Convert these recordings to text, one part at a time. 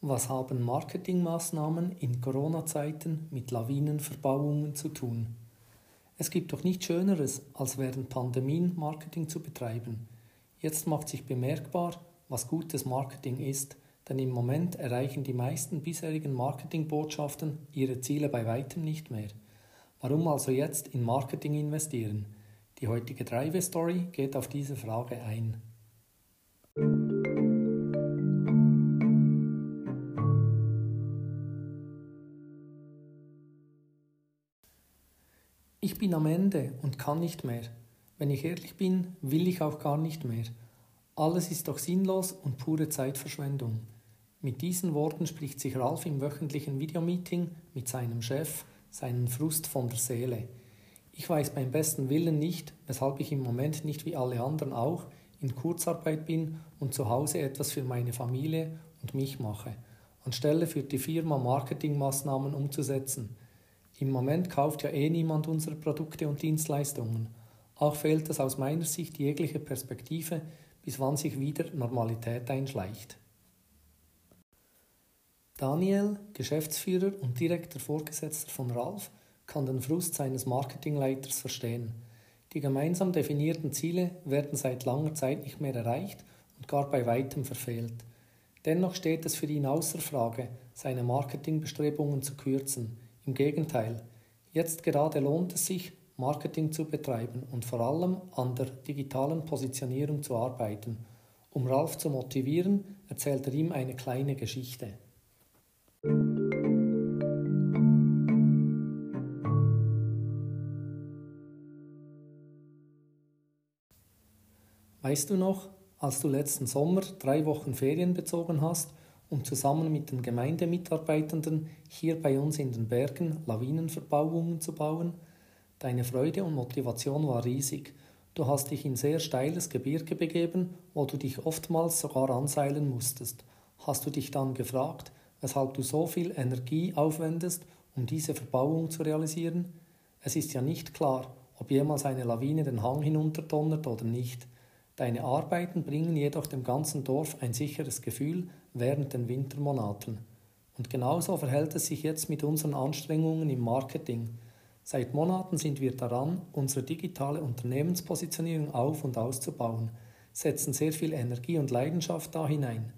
Was haben Marketingmaßnahmen in Corona-Zeiten mit Lawinenverbauungen zu tun? Es gibt doch nichts Schöneres, als während Pandemien Marketing zu betreiben. Jetzt macht sich bemerkbar, was gutes Marketing ist, denn im Moment erreichen die meisten bisherigen Marketingbotschaften ihre Ziele bei weitem nicht mehr. Warum also jetzt in Marketing investieren? Die heutige Drive Story geht auf diese Frage ein. Ich bin am Ende und kann nicht mehr. Wenn ich ehrlich bin, will ich auch gar nicht mehr. Alles ist doch sinnlos und pure Zeitverschwendung. Mit diesen Worten spricht sich Ralf im wöchentlichen Videomeeting mit seinem Chef seinen Frust von der Seele. Ich weiß beim besten Willen nicht, weshalb ich im Moment nicht wie alle anderen auch in Kurzarbeit bin und zu Hause etwas für meine Familie und mich mache, anstelle für die Firma Marketingmaßnahmen umzusetzen – im Moment kauft ja eh niemand unsere Produkte und Dienstleistungen. Auch fehlt es aus meiner Sicht jegliche Perspektive, bis wann sich wieder Normalität einschleicht. Daniel, Geschäftsführer und direkter Vorgesetzter von Ralf, kann den Frust seines Marketingleiters verstehen. Die gemeinsam definierten Ziele werden seit langer Zeit nicht mehr erreicht und gar bei weitem verfehlt. Dennoch steht es für ihn außer Frage, seine Marketingbestrebungen zu kürzen. Im Gegenteil, jetzt gerade lohnt es sich, Marketing zu betreiben und vor allem an der digitalen Positionierung zu arbeiten. Um Ralf zu motivieren, erzählt er ihm eine kleine Geschichte. Weißt du noch, als du letzten Sommer drei Wochen Ferien bezogen hast um zusammen mit den Gemeindemitarbeitenden hier bei uns in den Bergen Lawinenverbauungen zu bauen. Deine Freude und Motivation war riesig. Du hast dich in sehr steiles Gebirge begeben, wo du dich oftmals sogar anseilen musstest. Hast du dich dann gefragt, weshalb du so viel Energie aufwendest, um diese Verbauung zu realisieren? Es ist ja nicht klar, ob jemals eine Lawine den Hang hinunterdonnert oder nicht. Deine Arbeiten bringen jedoch dem ganzen Dorf ein sicheres Gefühl während den Wintermonaten. Und genauso verhält es sich jetzt mit unseren Anstrengungen im Marketing. Seit Monaten sind wir daran, unsere digitale Unternehmenspositionierung auf und auszubauen, setzen sehr viel Energie und Leidenschaft da hinein.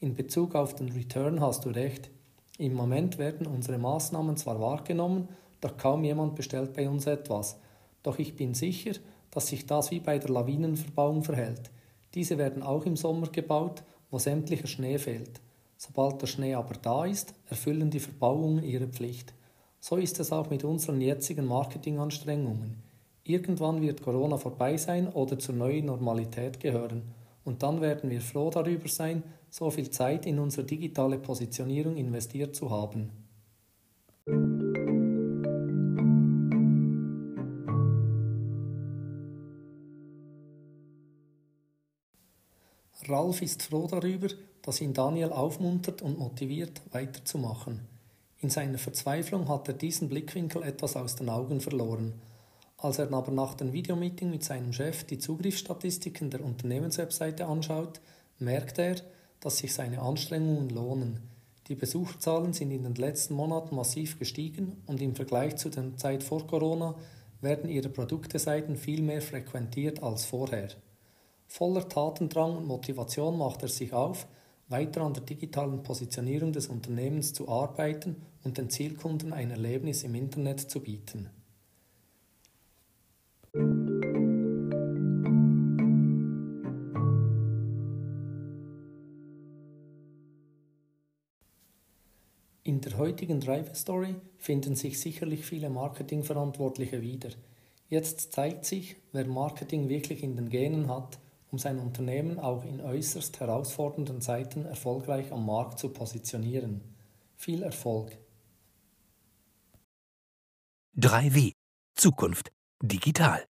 In Bezug auf den Return hast du recht. Im Moment werden unsere Maßnahmen zwar wahrgenommen, doch kaum jemand bestellt bei uns etwas. Doch ich bin sicher, dass sich das wie bei der Lawinenverbauung verhält. Diese werden auch im Sommer gebaut, wo sämtlicher Schnee fehlt. Sobald der Schnee aber da ist, erfüllen die Verbauungen ihre Pflicht. So ist es auch mit unseren jetzigen Marketinganstrengungen. Irgendwann wird Corona vorbei sein oder zur neuen Normalität gehören. Und dann werden wir froh darüber sein, so viel Zeit in unsere digitale Positionierung investiert zu haben. Ralf ist froh darüber, dass ihn Daniel aufmuntert und motiviert, weiterzumachen. In seiner Verzweiflung hat er diesen Blickwinkel etwas aus den Augen verloren. Als er aber nach dem Videomeeting mit seinem Chef die Zugriffsstatistiken der Unternehmenswebseite anschaut, merkt er, dass sich seine Anstrengungen lohnen. Die Besucherzahlen sind in den letzten Monaten massiv gestiegen und im Vergleich zu der Zeit vor Corona werden ihre Produkteseiten viel mehr frequentiert als vorher. Voller Tatendrang und Motivation macht er sich auf, weiter an der digitalen Positionierung des Unternehmens zu arbeiten und den Zielkunden ein Erlebnis im Internet zu bieten. In der heutigen Driver Story finden sich sicherlich viele Marketingverantwortliche wieder. Jetzt zeigt sich, wer Marketing wirklich in den Genen hat um sein Unternehmen auch in äußerst herausfordernden Zeiten erfolgreich am Markt zu positionieren. Viel Erfolg! 3W Zukunft digital